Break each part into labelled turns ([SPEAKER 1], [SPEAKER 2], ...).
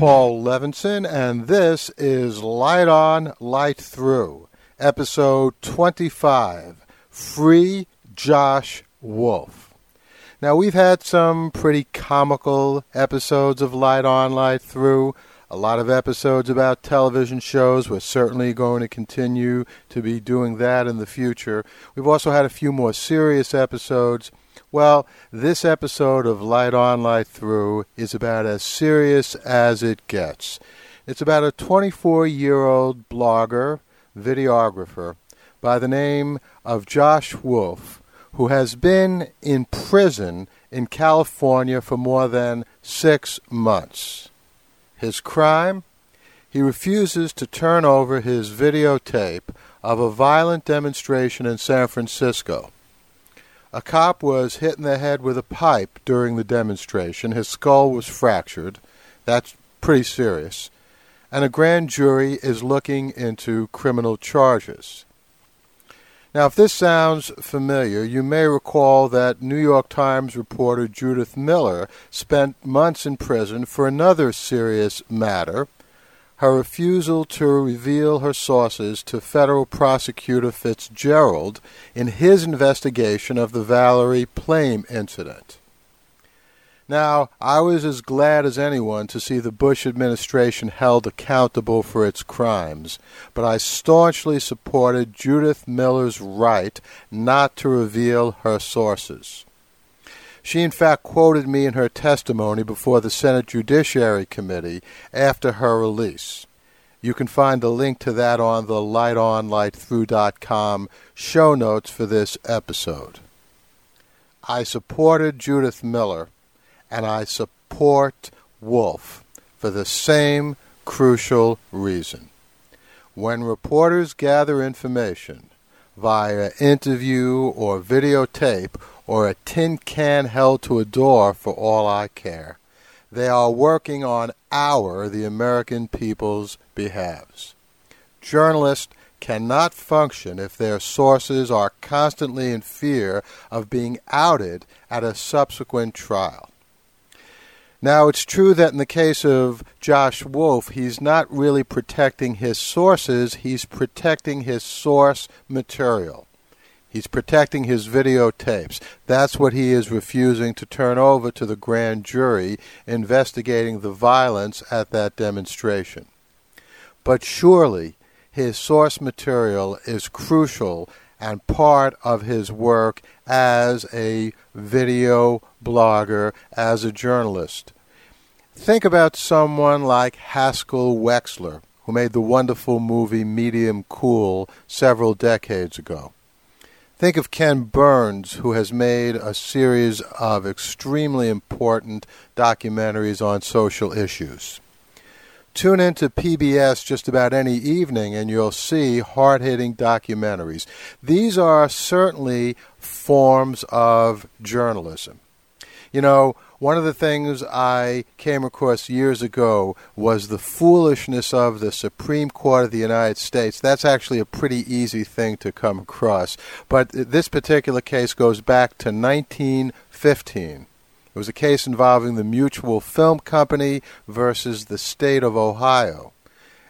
[SPEAKER 1] Paul Levinson, and this is Light On, Light Through, episode 25 Free Josh Wolf. Now, we've had some pretty comical episodes of Light On, Light Through, a lot of episodes about television shows. We're certainly going to continue to be doing that in the future. We've also had a few more serious episodes. Well, this episode of Light On, Light Through is about as serious as it gets. It's about a 24 year old blogger, videographer, by the name of Josh Wolf, who has been in prison in California for more than six months. His crime? He refuses to turn over his videotape of a violent demonstration in San Francisco. A cop was hit in the head with a pipe during the demonstration. His skull was fractured. That's pretty serious. And a grand jury is looking into criminal charges. Now, if this sounds familiar, you may recall that New York Times reporter Judith Miller spent months in prison for another serious matter her refusal to reveal her sources to federal prosecutor Fitzgerald in his investigation of the Valerie Plame incident. Now, I was as glad as anyone to see the Bush administration held accountable for its crimes, but I staunchly supported Judith Miller's right not to reveal her sources. She, in fact, quoted me in her testimony before the Senate Judiciary Committee after her release. You can find the link to that on the lightonlightthrough.com show notes for this episode. I supported Judith Miller, and I support Wolf for the same crucial reason. When reporters gather information via interview or videotape or a tin can held to a door for all I care. They are working on our, the American people's, behalves. Journalists cannot function if their sources are constantly in fear of being outed at a subsequent trial. Now, it's true that in the case of Josh Wolf, he's not really protecting his sources, he's protecting his source material. He's protecting his videotapes. That's what he is refusing to turn over to the grand jury investigating the violence at that demonstration. But surely his source material is crucial and part of his work as a video blogger, as a journalist. Think about someone like Haskell Wexler, who made the wonderful movie Medium Cool several decades ago. Think of Ken Burns, who has made a series of extremely important documentaries on social issues. Tune into PBS just about any evening and you'll see hard hitting documentaries. These are certainly forms of journalism. You know, one of the things I came across years ago was the foolishness of the Supreme Court of the United States. That's actually a pretty easy thing to come across. But this particular case goes back to 1915. Was a case involving the Mutual Film Company versus the state of Ohio.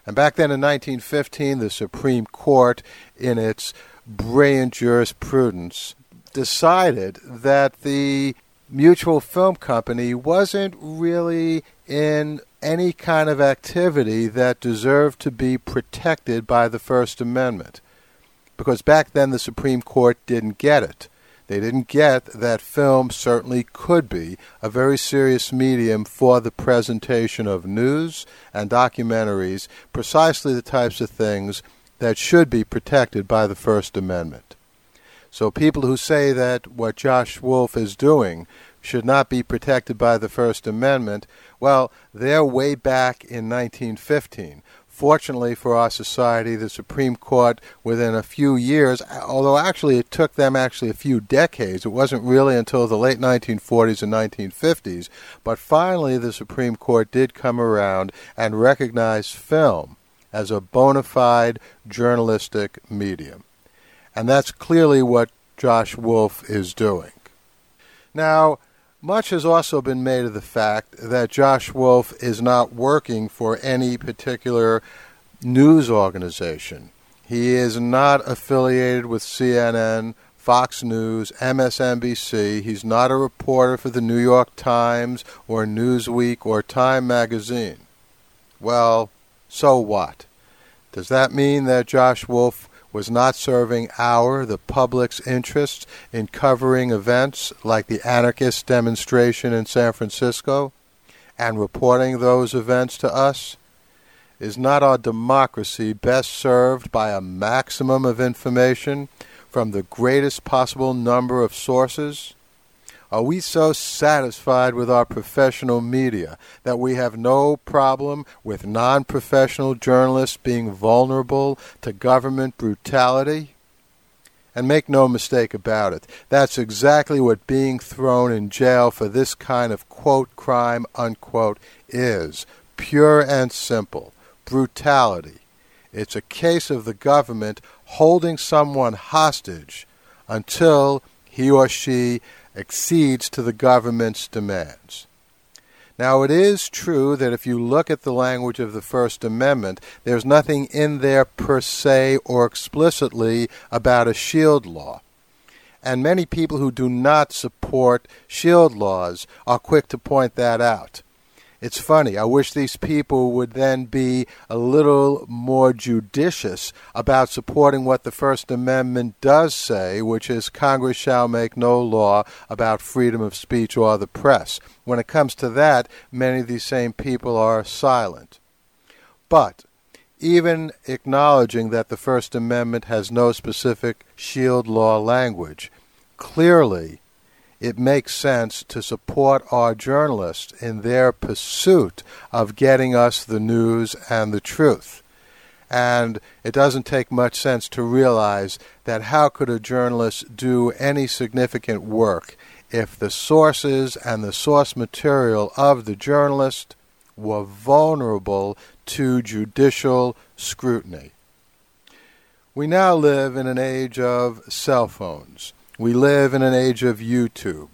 [SPEAKER 1] And back then in 1915, the Supreme Court, in its brilliant jurisprudence, decided that the Mutual Film Company wasn't really in any kind of activity that deserved to be protected by the First Amendment. Because back then the Supreme Court didn't get it. They didn't get that film certainly could be a very serious medium for the presentation of news and documentaries, precisely the types of things that should be protected by the First Amendment. So people who say that what Josh Wolf is doing should not be protected by the First Amendment, well, they're way back in 1915. Fortunately for our society, the Supreme Court, within a few years, although actually it took them actually a few decades, it wasn't really until the late 1940s and 1950s, but finally the Supreme Court did come around and recognize film as a bona fide journalistic medium. And that's clearly what Josh Wolf is doing. Now, Much has also been made of the fact that Josh Wolf is not working for any particular news organization. He is not affiliated with CNN, Fox News, MSNBC. He's not a reporter for the New York Times or Newsweek or Time magazine. Well, so what? Does that mean that Josh Wolf was not serving our, the public's interests in covering events like the anarchist demonstration in San Francisco and reporting those events to us? Is not our democracy best served by a maximum of information from the greatest possible number of sources? Are we so satisfied with our professional media that we have no problem with non professional journalists being vulnerable to government brutality? And make no mistake about it, that's exactly what being thrown in jail for this kind of quote crime unquote is pure and simple brutality. It's a case of the government holding someone hostage until he or she accedes to the government's demands. Now, it is true that if you look at the language of the First Amendment, there's nothing in there per se or explicitly about a shield law. And many people who do not support shield laws are quick to point that out. It's funny. I wish these people would then be a little more judicious about supporting what the First Amendment does say, which is Congress shall make no law about freedom of speech or the press. When it comes to that, many of these same people are silent. But even acknowledging that the First Amendment has no specific shield law language, clearly it makes sense to support our journalists in their pursuit of getting us the news and the truth. And it doesn't take much sense to realize that how could a journalist do any significant work if the sources and the source material of the journalist were vulnerable to judicial scrutiny? We now live in an age of cell phones. We live in an age of YouTube.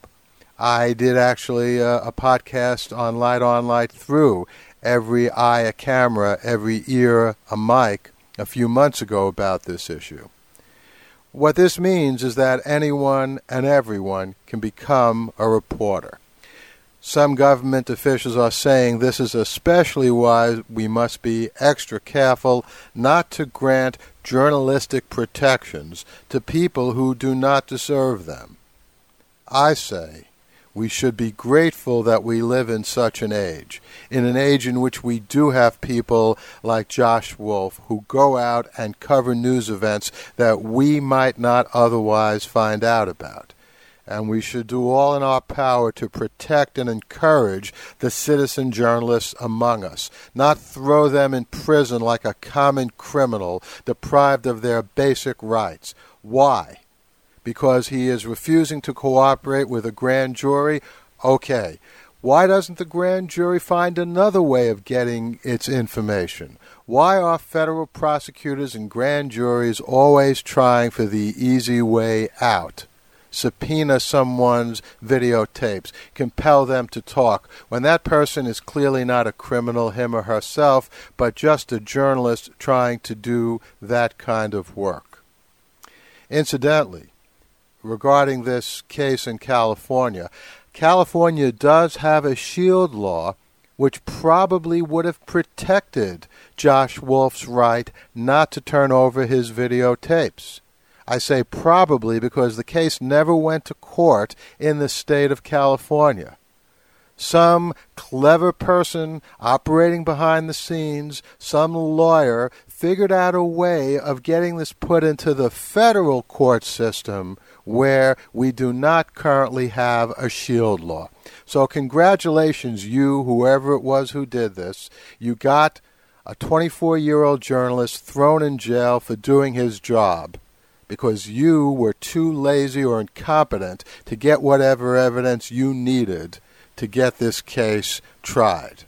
[SPEAKER 1] I did actually uh, a podcast on Light On, Light Through, every eye a camera, every ear a mic, a few months ago about this issue. What this means is that anyone and everyone can become a reporter. Some government officials are saying this is especially why we must be extra careful not to grant journalistic protections to people who do not deserve them. I say we should be grateful that we live in such an age, in an age in which we do have people like Josh Wolf who go out and cover news events that we might not otherwise find out about and we should do all in our power to protect and encourage the citizen journalists among us, not throw them in prison like a common criminal deprived of their basic rights. Why? Because he is refusing to cooperate with a grand jury? Okay. Why doesn't the grand jury find another way of getting its information? Why are federal prosecutors and grand juries always trying for the easy way out? Subpoena someone's videotapes, compel them to talk, when that person is clearly not a criminal, him or herself, but just a journalist trying to do that kind of work. Incidentally, regarding this case in California, California does have a shield law which probably would have protected Josh Wolf's right not to turn over his videotapes. I say probably because the case never went to court in the state of California. Some clever person operating behind the scenes, some lawyer, figured out a way of getting this put into the federal court system where we do not currently have a shield law. So, congratulations, you, whoever it was who did this. You got a 24 year old journalist thrown in jail for doing his job because you were too lazy or incompetent to get whatever evidence you needed to get this case tried.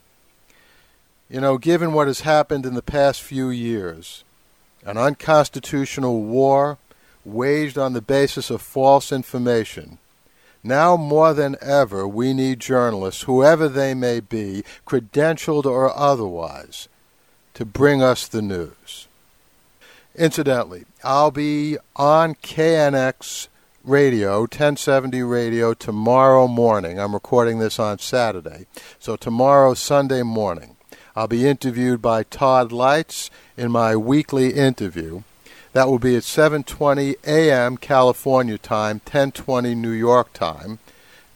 [SPEAKER 1] You know, given what has happened in the past few years, an unconstitutional war waged on the basis of false information, Now more than ever, we need journalists, whoever they may be, credentialed or otherwise, to bring us the news. Incidentally, I'll be on KNX radio, 1070 radio, tomorrow morning. I'm recording this on Saturday. So tomorrow, Sunday morning, I'll be interviewed by Todd Leitz in my weekly interview. That will be at 7:20 a.m. California time, 10:20 New York time,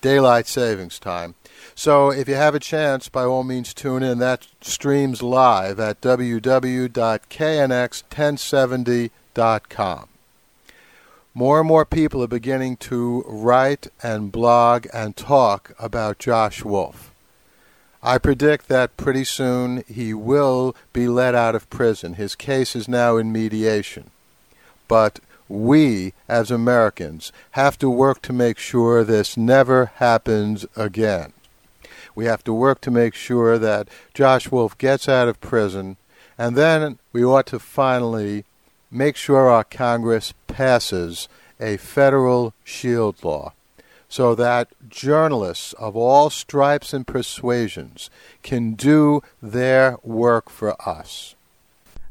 [SPEAKER 1] daylight savings time. So if you have a chance, by all means tune in. That streams live at www.knx1070.com. More and more people are beginning to write and blog and talk about Josh Wolf. I predict that pretty soon he will be let out of prison. His case is now in mediation. But we, as Americans, have to work to make sure this never happens again. We have to work to make sure that Josh Wolf gets out of prison, and then we ought to finally make sure our Congress passes a federal shield law so that journalists of all stripes and persuasions can do their work for us.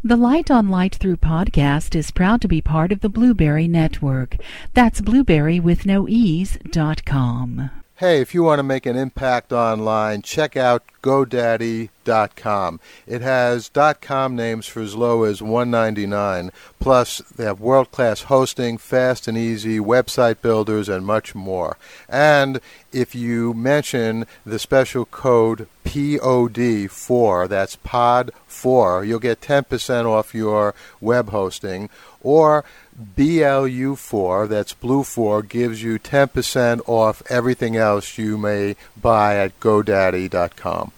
[SPEAKER 2] The Light on Light Through podcast is proud to be part of the Blueberry Network. That's blueberry with no ease dot com.
[SPEAKER 1] Hey, if you want to make an impact online, check out GoDaddy.com. It has .com names for as low as 199. Plus, they have world-class hosting, fast and easy website builders, and much more. And if you mention the special code POD4, that's POD4, you'll get 10% off your web hosting. Or BLU4, that's Blue 4, gives you 10% off everything else you may buy at GoDaddy.com.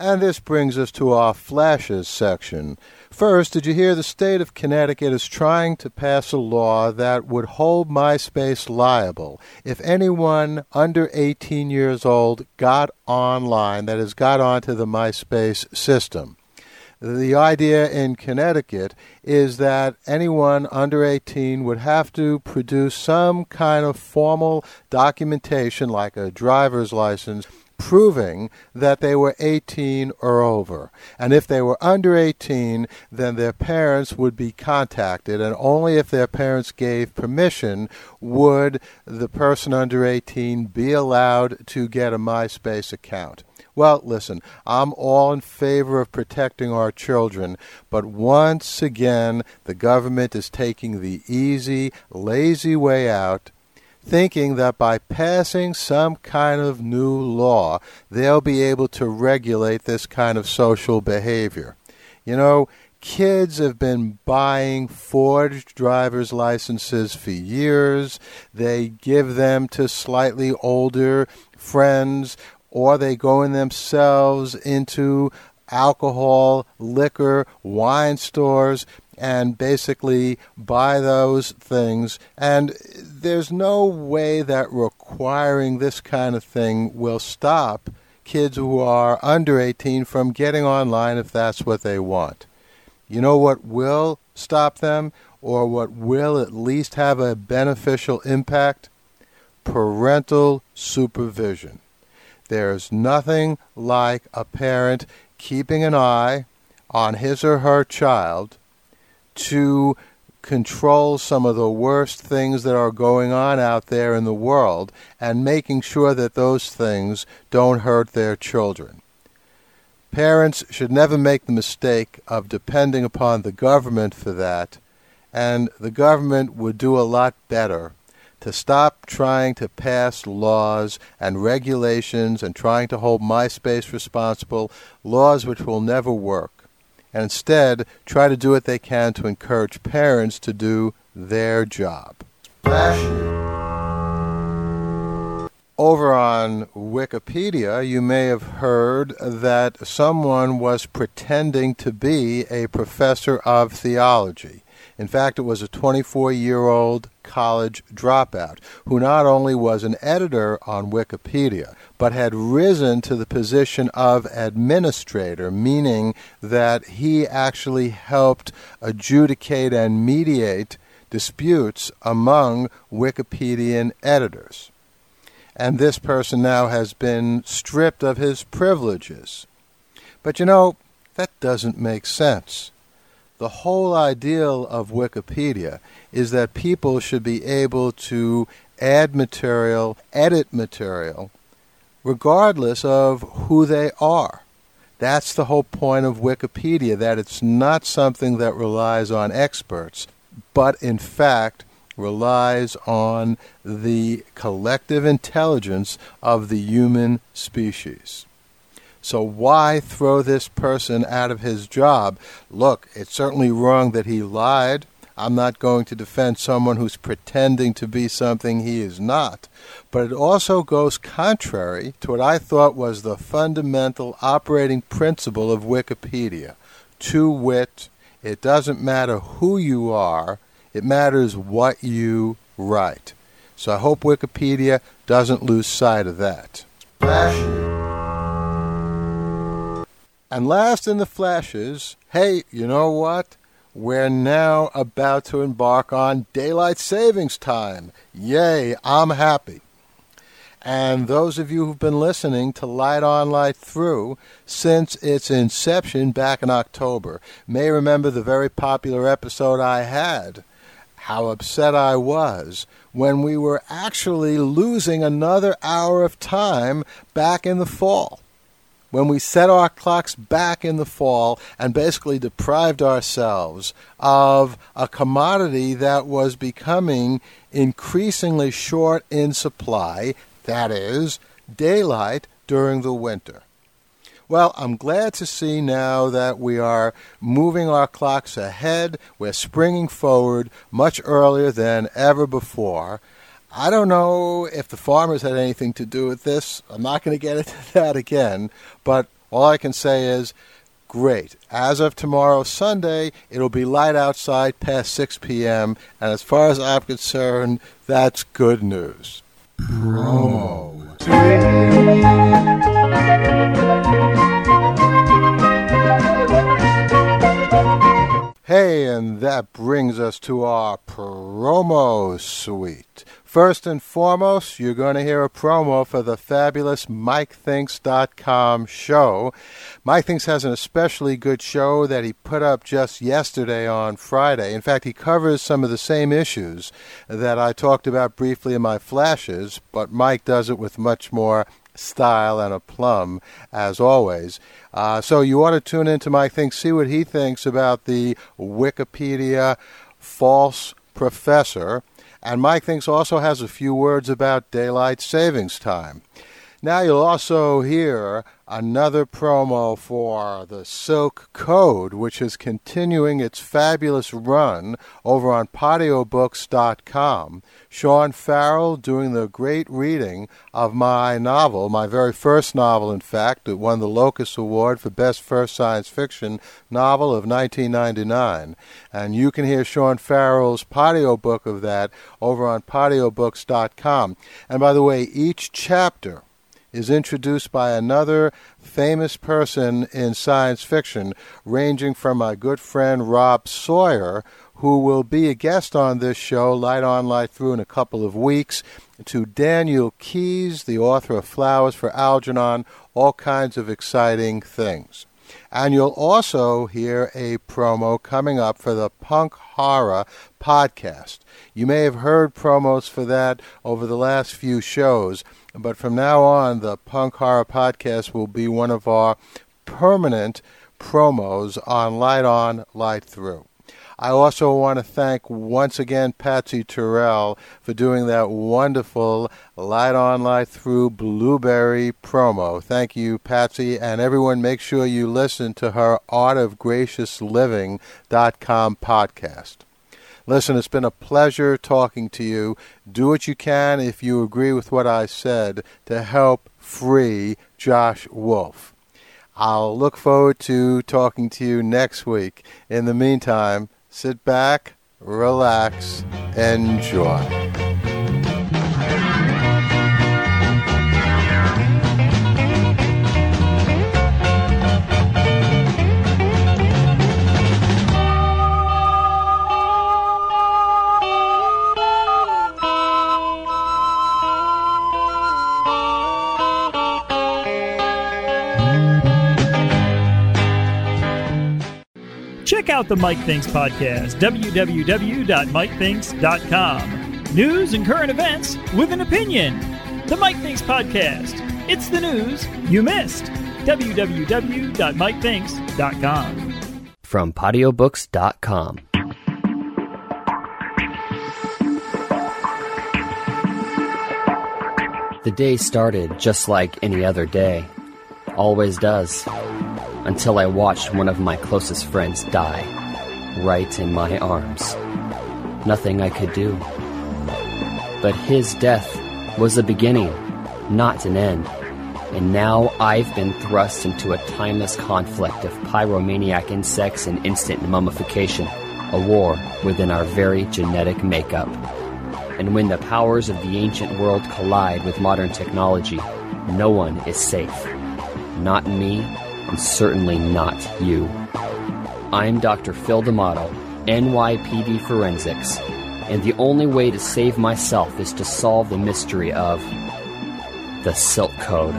[SPEAKER 1] And this brings us to our flashes section. First, did you hear the state of Connecticut is trying to pass a law that would hold MySpace liable if anyone under 18 years old got online, that is, got onto the MySpace system? The idea in Connecticut is that anyone under 18 would have to produce some kind of formal documentation, like a driver's license, proving that they were 18 or over. And if they were under 18, then their parents would be contacted, and only if their parents gave permission would the person under 18 be allowed to get a MySpace account. Well, listen, I'm all in favor of protecting our children, but once again, the government is taking the easy, lazy way out thinking that by passing some kind of new law, they'll be able to regulate this kind of social behavior. You know, kids have been buying forged driver's licenses for years. They give them to slightly older friends, or they go in themselves into alcohol, liquor, wine stores and basically buy those things. And there's no way that requiring this kind of thing will stop kids who are under 18 from getting online if that's what they want. You know what will stop them or what will at least have a beneficial impact? Parental supervision. There's nothing like a parent keeping an eye on his or her child to control some of the worst things that are going on out there in the world and making sure that those things don't hurt their children. Parents should never make the mistake of depending upon the government for that, and the government would do a lot better to stop trying to pass laws and regulations and trying to hold MySpace responsible, laws which will never work and instead try to do what they can to encourage parents to do their job. Over on Wikipedia, you may have heard that someone was pretending to be a professor of theology. In fact, it was a 24 year old college dropout who not only was an editor on Wikipedia, but had risen to the position of administrator, meaning that he actually helped adjudicate and mediate disputes among Wikipedian editors. And this person now has been stripped of his privileges. But you know, that doesn't make sense. The whole ideal of Wikipedia is that people should be able to add material, edit material, regardless of who they are. That's the whole point of Wikipedia, that it's not something that relies on experts, but in fact relies on the collective intelligence of the human species. So why throw this person out of his job? Look, it's certainly wrong that he lied. I'm not going to defend someone who's pretending to be something he is not. But it also goes contrary to what I thought was the fundamental operating principle of Wikipedia. To wit, it doesn't matter who you are, it matters what you write. So I hope Wikipedia doesn't lose sight of that. And last in the flashes, hey, you know what? We're now about to embark on daylight savings time. Yay, I'm happy. And those of you who've been listening to Light On, Light Through since its inception back in October may remember the very popular episode I had. How upset I was when we were actually losing another hour of time back in the fall when we set our clocks back in the fall and basically deprived ourselves of a commodity that was becoming increasingly short in supply, that is, daylight during the winter. Well, I'm glad to see now that we are moving our clocks ahead. We're springing forward much earlier than ever before. I don't know if the farmers had anything to do with this. I'm not going to get into that again, but all I can say is great. As of tomorrow, Sunday, it'll be light outside past 6 p.m., and as far as I'm concerned, that's good news. Promo. Hey, and that brings us to our promo suite. First and foremost, you're going to hear a promo for the fabulous MikeThinks.com show. Mike Thinks has an especially good show that he put up just yesterday on Friday. In fact, he covers some of the same issues that I talked about briefly in my flashes, but Mike does it with much more style and aplomb, as always. Uh, so you ought to tune into Mike Thinks, see what he thinks about the Wikipedia false professor. And Mike Thinks also has a few words about daylight savings time. Now you'll also hear another promo for the Silk Code, which is continuing its fabulous run over on podiobooks.com. Sean Farrell doing the great reading of my novel, my very first novel, in fact. It won the Locus Award for Best First Science Fiction Novel of 1999. And you can hear Sean Farrell's Podio book of that over on podiobooks.com. And by the way, each chapter is introduced by another famous person in science fiction, ranging from my good friend Rob Sawyer, who will be a guest on this show, Light On, Light Through, in a couple of weeks, to Daniel Keyes, the author of Flowers for Algernon, all kinds of exciting things. And you'll also hear a promo coming up for the Punk Horror podcast. You may have heard promos for that over the last few shows. But from now on, the Punk Horror Podcast will be one of our permanent promos on Light On, Light Through. I also want to thank once again Patsy Terrell for doing that wonderful Light On, Light Through Blueberry promo. Thank you, Patsy, and everyone make sure you listen to her Art of Gracious artofgraciousliving.com podcast. Listen, it's been a pleasure talking to you. Do what you can if you agree with what I said to help free Josh Wolf. I'll look forward to talking to you next week. In the meantime, sit back, relax, enjoy.
[SPEAKER 3] Out the Mike Thinks podcast, www.mikethinks.com. News and current events with an opinion. The Mike Thinks podcast. It's the news you missed. www.mikethinks.com.
[SPEAKER 4] From podiobooks.com. The day started just like any other day. Always does. Until I watched one of my closest friends die. Right in my arms. Nothing I could do. But his death was a beginning, not an end. And now I've been thrust into a timeless conflict of pyromaniac insects and instant mummification, a war within our very genetic makeup. And when the powers of the ancient world collide with modern technology, no one is safe. Not me, and certainly not you. I'm Dr. Phil D'Amato, NYPD Forensics, and the only way to save myself is to solve the mystery of the Silk Code.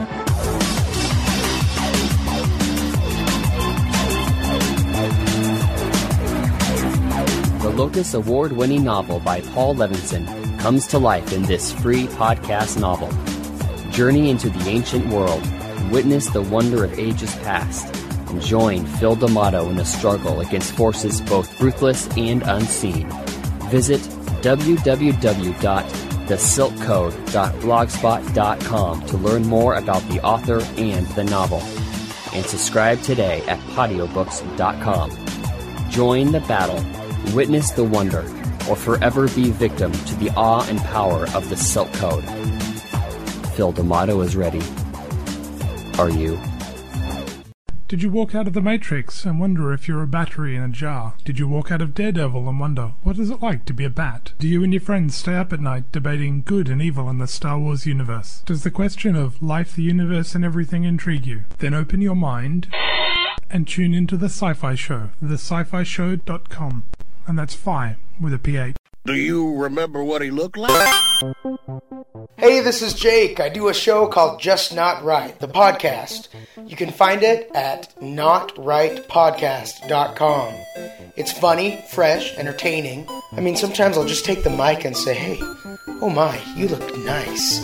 [SPEAKER 4] The Locus Award winning novel by Paul Levinson comes to life in this free podcast novel. Journey into the ancient world, witness the wonder of ages past, and join Phil D'Amato in the struggle against forces both ruthless and unseen. Visit www.thesilkcode.blogspot.com to learn more about the author and the novel. And subscribe today at podiobooks.com. Join the battle, witness the wonder, or forever be victim to the awe and power of the Silk Code. Phil D'Amato is ready. Are you?
[SPEAKER 5] Did you walk out of the Matrix and wonder if you're a battery in a jar? Did you walk out of Daredevil and wonder what is it like to be a bat? Do you and your friends stay up at night debating good and evil in the Star Wars universe? Does the question of life, the universe, and everything intrigue you? Then open your mind and tune into the Sci-Fi Show, thescifishow.com, and that's Phi with a PH.
[SPEAKER 6] Do you remember what he looked like?
[SPEAKER 7] Hey, this is Jake. I do a show called Just Not Right, the podcast. You can find it at notrightpodcast.com. It's funny, fresh, entertaining. I mean, sometimes I'll just take the mic and say, hey, oh my, you look nice.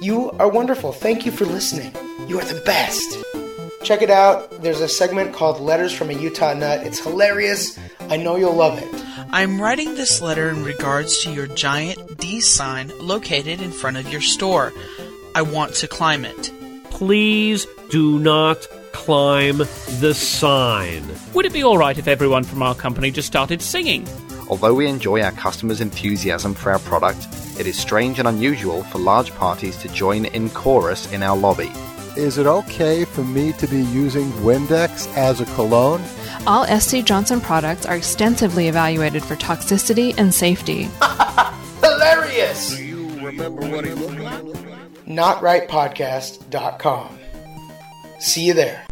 [SPEAKER 7] You are wonderful. Thank you for listening. You are the best. Check it out. There's a segment called Letters from a Utah Nut. It's hilarious. I know you'll love it.
[SPEAKER 8] I'm writing this letter in regards to your giant D sign located in front of your store. I want to climb it.
[SPEAKER 9] Please do not climb the sign.
[SPEAKER 10] Would it be alright if everyone from our company just started singing?
[SPEAKER 11] Although we enjoy our customers' enthusiasm for our product, it is strange and unusual for large parties to join in chorus in our lobby.
[SPEAKER 1] Is it okay for me to be using Windex as a cologne?
[SPEAKER 12] All SC Johnson products are extensively evaluated for toxicity and safety.
[SPEAKER 7] Hilarious!
[SPEAKER 6] Do you remember what he looked like?
[SPEAKER 7] NotRightPodcast.com. See you there.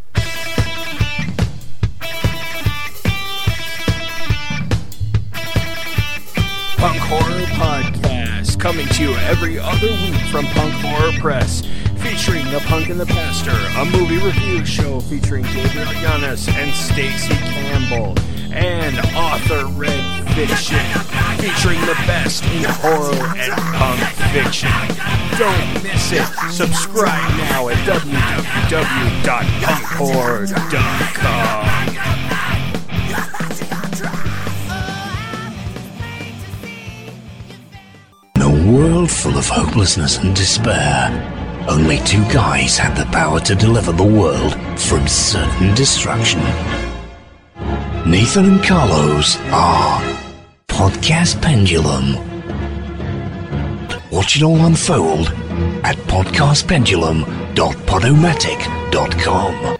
[SPEAKER 13] Punk Horror Podcast, coming to you every other week from Punk Horror Press, featuring The Punk and the Pastor, a movie review show featuring Gabriel Yanis and Stacy Campbell, and Author Red Fiction, featuring the best in horror and punk fiction. Don't miss it. Subscribe now at www.punkhorror.com.
[SPEAKER 14] World full of hopelessness and despair, only two guys had the power to deliver the world from certain destruction. Nathan and Carlos are Podcast Pendulum. Watch it all unfold at podcastpendulum.podomatic.com.